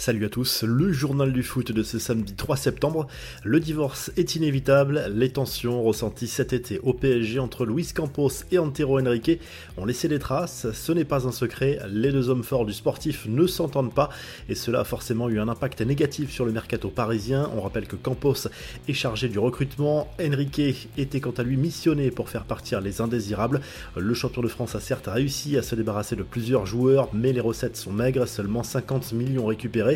Salut à tous, le journal du foot de ce samedi 3 septembre. Le divorce est inévitable, les tensions ressenties cet été au PSG entre Luis Campos et Antero Henrique ont laissé des traces, ce n'est pas un secret, les deux hommes forts du sportif ne s'entendent pas et cela a forcément eu un impact négatif sur le mercato parisien. On rappelle que Campos est chargé du recrutement, Henrique était quant à lui missionné pour faire partir les indésirables. Le champion de France a certes réussi à se débarrasser de plusieurs joueurs, mais les recettes sont maigres, seulement 50 millions récupérés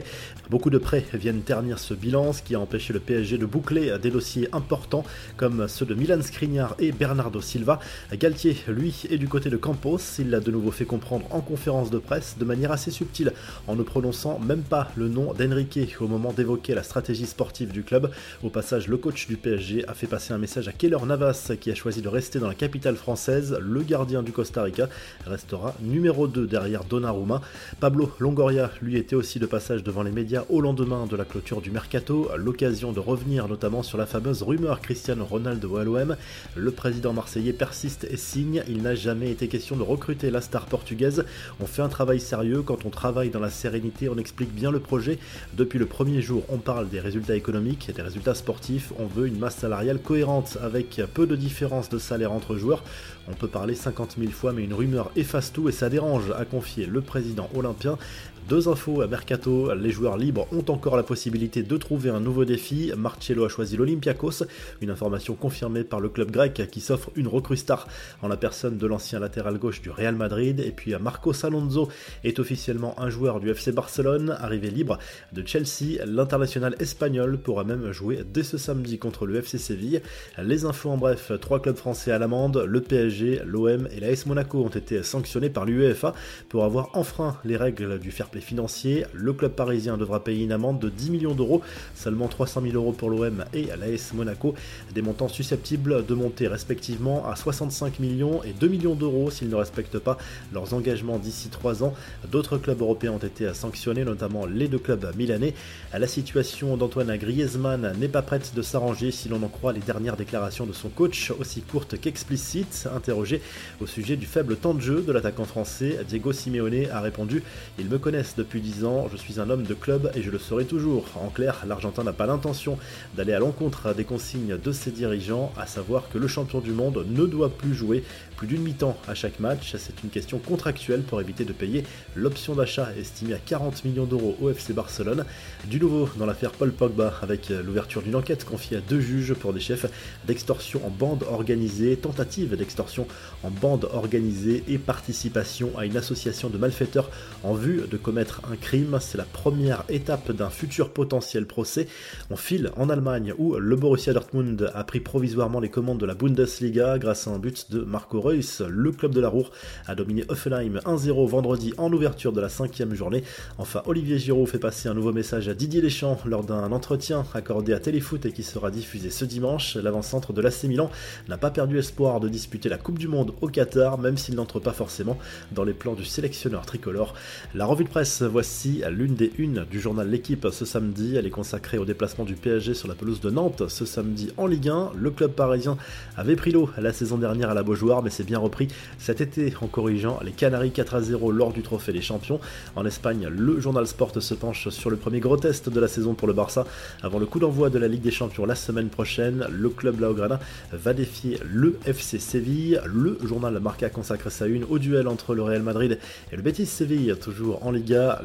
Beaucoup de prêts viennent ternir ce bilan, ce qui a empêché le PSG de boucler des dossiers importants comme ceux de Milan Skriniar et Bernardo Silva. Galtier, lui, est du côté de Campos. Il l'a de nouveau fait comprendre en conférence de presse de manière assez subtile, en ne prononçant même pas le nom d'Enrique au moment d'évoquer la stratégie sportive du club. Au passage, le coach du PSG a fait passer un message à Keller Navas qui a choisi de rester dans la capitale française. Le gardien du Costa Rica restera numéro 2 derrière Donnarumma. Pablo Longoria, lui, était aussi de passage devant les médias au lendemain de la clôture du mercato, l'occasion de revenir notamment sur la fameuse rumeur Cristiano Ronaldo à l'OM. Le président marseillais persiste et signe, il n'a jamais été question de recruter la star portugaise. On fait un travail sérieux, quand on travaille dans la sérénité, on explique bien le projet. Depuis le premier jour, on parle des résultats économiques des résultats sportifs, on veut une masse salariale cohérente avec peu de différence de salaire entre joueurs. On peut parler 50 000 fois, mais une rumeur efface tout et ça dérange, a confié le président olympien. Deux infos à Mercato, les joueurs libres ont encore la possibilité de trouver un nouveau défi. Marcello a choisi l'Olympiakos, une information confirmée par le club grec qui s'offre une recrue star en la personne de l'ancien latéral gauche du Real Madrid. Et puis Marcos Alonso est officiellement un joueur du FC Barcelone, arrivé libre de Chelsea. L'international espagnol pourra même jouer dès ce samedi contre le FC Séville. Les infos en bref, trois clubs français à l'amende, le PSG, l'OM et l'AS Monaco ont été sanctionnés par l'UEFA pour avoir enfreint les règles du fair play financier. Le club parisien devra payer une amende de 10 millions d'euros, seulement 300 000 euros pour l'OM et l'AS Monaco, des montants susceptibles de monter respectivement à 65 millions et 2 millions d'euros s'ils ne respectent pas leurs engagements d'ici 3 ans. D'autres clubs européens ont été sanctionnés, notamment les deux clubs milanais. La situation d'Antoine Griezmann n'est pas prête de s'arranger si l'on en croit les dernières déclarations de son coach, aussi courtes qu'explicites. Interrogé au sujet du faible temps de jeu de l'attaquant français, Diego Simeone a répondu Il me depuis 10 ans, je suis un homme de club et je le serai toujours. En clair, l'Argentin n'a pas l'intention d'aller à l'encontre des consignes de ses dirigeants, à savoir que le champion du monde ne doit plus jouer plus d'une mi-temps à chaque match. C'est une question contractuelle pour éviter de payer l'option d'achat estimée à 40 millions d'euros au FC Barcelone. Du nouveau dans l'affaire Paul Pogba avec l'ouverture d'une enquête confiée à deux juges pour des chefs d'extorsion en bande organisée, tentative d'extorsion en bande organisée et participation à une association de malfaiteurs en vue de commettre un crime. C'est la première étape d'un futur potentiel procès. On file en Allemagne où le Borussia Dortmund a pris provisoirement les commandes de la Bundesliga grâce à un but de Marco Reus le club de la Roure a dominé Offenheim 1-0 vendredi en ouverture de la cinquième journée. Enfin, Olivier Giraud fait passer un nouveau message à Didier Deschamps lors d'un entretien accordé à Téléfoot et qui sera diffusé ce dimanche. L'avant-centre de l'AC Milan n'a pas perdu espoir de disputer la Coupe du Monde au Qatar, même s'il n'entre pas forcément dans les plans du sélectionneur tricolore. La revue de presse, voici l'une des unes du journal L'équipe ce samedi. Elle est consacrée au déplacement du PSG sur la pelouse de Nantes ce samedi en Ligue 1. Le club parisien avait pris l'eau la saison dernière à la Beaujoire, mais c'est bien repris cet été en corrigeant les Canaries 4 à 0 lors du Trophée des Champions. En Espagne, le journal Sport se penche sur le premier gros test de la saison pour le Barça. Avant le coup d'envoi de la Ligue des Champions la semaine prochaine, le club Laograna va défier le FC Séville. Le journal Marca consacre sa une au duel entre le Real Madrid et le Betis Séville, toujours en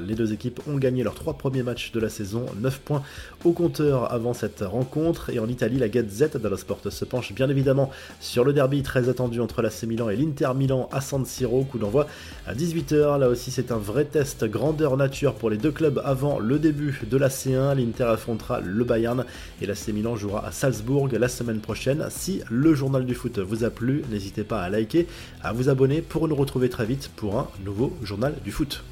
Les deux équipes ont gagné leurs trois premiers matchs de la saison, 9 points au compteur avant cette rencontre. Et en Italie, la Gazette dello Sport se penche bien évidemment sur le derby très attendu entre la Milan et l'Inter Milan à San Siro, coup d'envoi à 18h. Là aussi, c'est un vrai test grandeur nature pour les deux clubs avant le début de la C1. L'Inter affrontera le Bayern et la C Milan jouera à Salzbourg la semaine prochaine. Si le journal du foot vous a plu, n'hésitez pas à liker, à vous abonner pour nous retrouver très vite pour un nouveau journal du foot.